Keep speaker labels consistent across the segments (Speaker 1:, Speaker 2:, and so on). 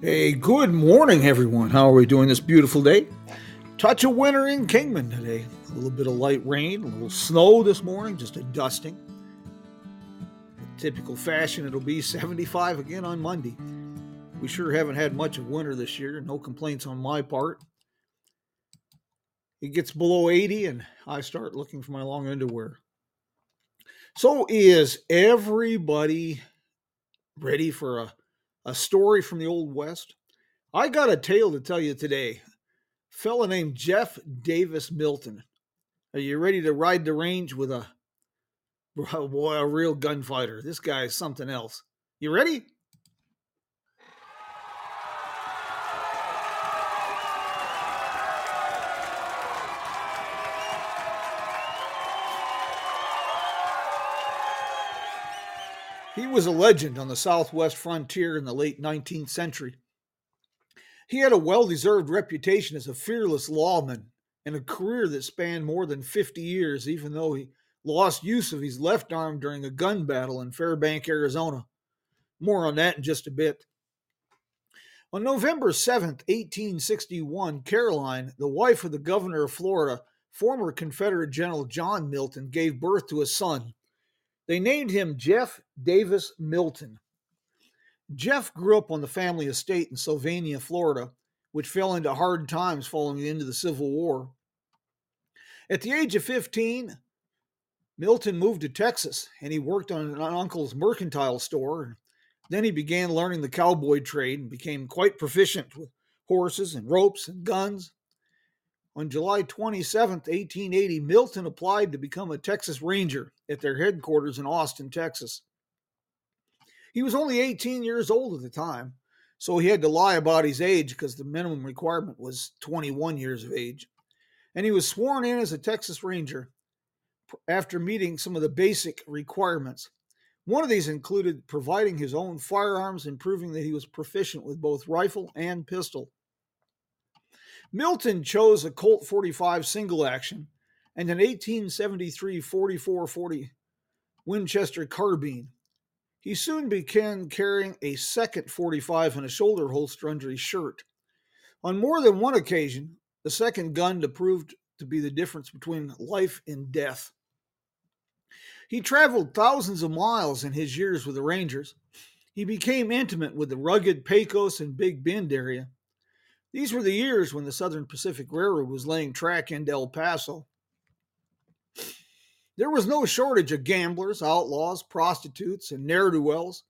Speaker 1: Hey, good morning, everyone. How are we doing this beautiful day? Touch of winter in Kingman today. A little bit of light rain, a little snow this morning, just a dusting. In typical fashion, it'll be 75 again on Monday. We sure haven't had much of winter this year. No complaints on my part. It gets below 80, and I start looking for my long underwear. So, is everybody ready for a a story from the Old West. I got a tale to tell you today. A fella named Jeff Davis Milton. Are you ready to ride the range with a boy, a real gunfighter? This guy is something else. You ready? He was a legend on the southwest frontier in the late 19th century. He had a well deserved reputation as a fearless lawman and a career that spanned more than 50 years, even though he lost use of his left arm during a gun battle in Fairbank, Arizona. More on that in just a bit. On November 7, 1861, Caroline, the wife of the governor of Florida, former Confederate General John Milton, gave birth to a son, they named him Jeff Davis Milton. Jeff grew up on the family estate in Sylvania, Florida, which fell into hard times following the end of the Civil War. At the age of 15, Milton moved to Texas and he worked on an uncle's mercantile store. Then he began learning the cowboy trade and became quite proficient with horses and ropes and guns. On July 27, 1880, Milton applied to become a Texas Ranger at their headquarters in Austin, Texas. He was only 18 years old at the time, so he had to lie about his age because the minimum requirement was 21 years of age. And he was sworn in as a Texas Ranger after meeting some of the basic requirements. One of these included providing his own firearms and proving that he was proficient with both rifle and pistol. Milton chose a Colt 45 single action and an 1873 4440 Winchester carbine. He soon began carrying a second 45 in a shoulder holster under his shirt. On more than one occasion, the second gun proved to be the difference between life and death. He traveled thousands of miles in his years with the Rangers. He became intimate with the rugged Pecos and Big Bend area these were the years when the Southern Pacific Railroad was laying track into El Paso. There was no shortage of gamblers, outlaws, prostitutes, and ne'er do wells.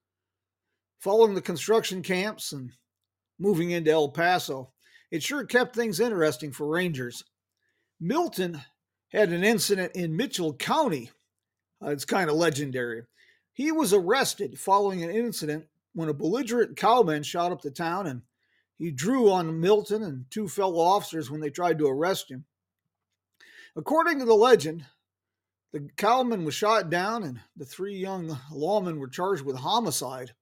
Speaker 1: Following the construction camps and moving into El Paso, it sure kept things interesting for Rangers. Milton had an incident in Mitchell County. Uh, it's kind of legendary. He was arrested following an incident when a belligerent cowman shot up the town and he drew on Milton and two fellow officers when they tried to arrest him. According to the legend, the cowman was shot down and the three young lawmen were charged with homicide.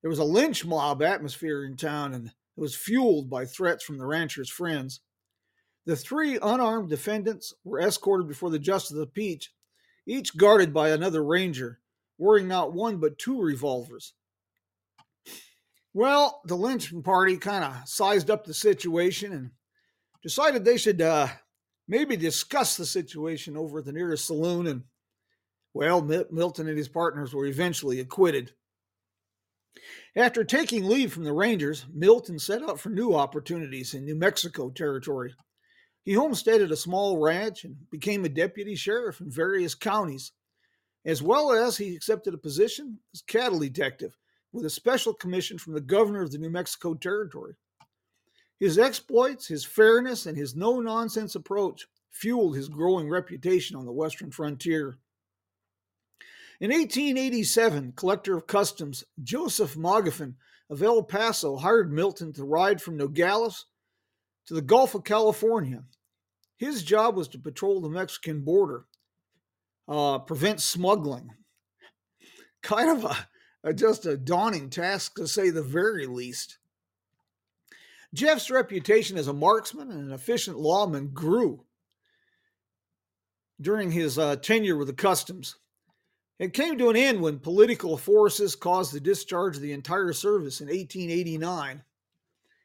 Speaker 1: There was a lynch mob atmosphere in town and it was fueled by threats from the rancher's friends. The three unarmed defendants were escorted before the justice of the peace, each guarded by another ranger, wearing not one but two revolvers. Well, the lynching party kind of sized up the situation and decided they should uh, maybe discuss the situation over at the nearest saloon. And, well, Milton and his partners were eventually acquitted. After taking leave from the Rangers, Milton set out for new opportunities in New Mexico territory. He homesteaded a small ranch and became a deputy sheriff in various counties, as well as he accepted a position as cattle detective with a special commission from the governor of the New Mexico Territory. His exploits, his fairness, and his no nonsense approach fueled his growing reputation on the western frontier. In 1887, Collector of Customs Joseph Magoffin of El Paso hired Milton to ride from Nogales to the Gulf of California. His job was to patrol the Mexican border, uh, prevent smuggling. Kind of a, a, just a daunting task to say the very least. Jeff's reputation as a marksman and an efficient lawman grew during his uh, tenure with the customs. It came to an end when political forces caused the discharge of the entire service in 1889.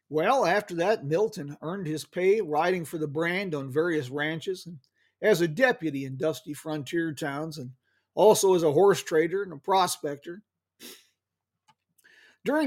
Speaker 1: Well, after that, Milton earned his pay riding for the brand on various ranches and as a deputy in dusty frontier towns and also as a horse trader and a prospector.